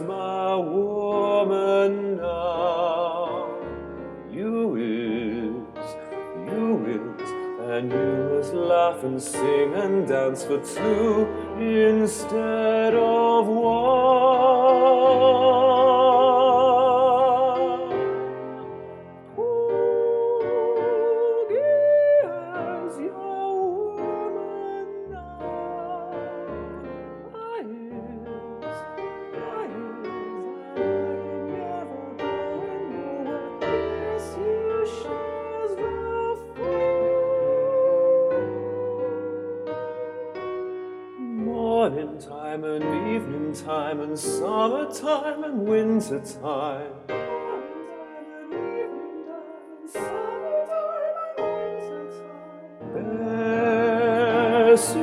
my woman now. You is, you is, and you must laugh and sing and dance for two instead of one. morning time and evening time and summer time and winter time. Summertime and wintertime.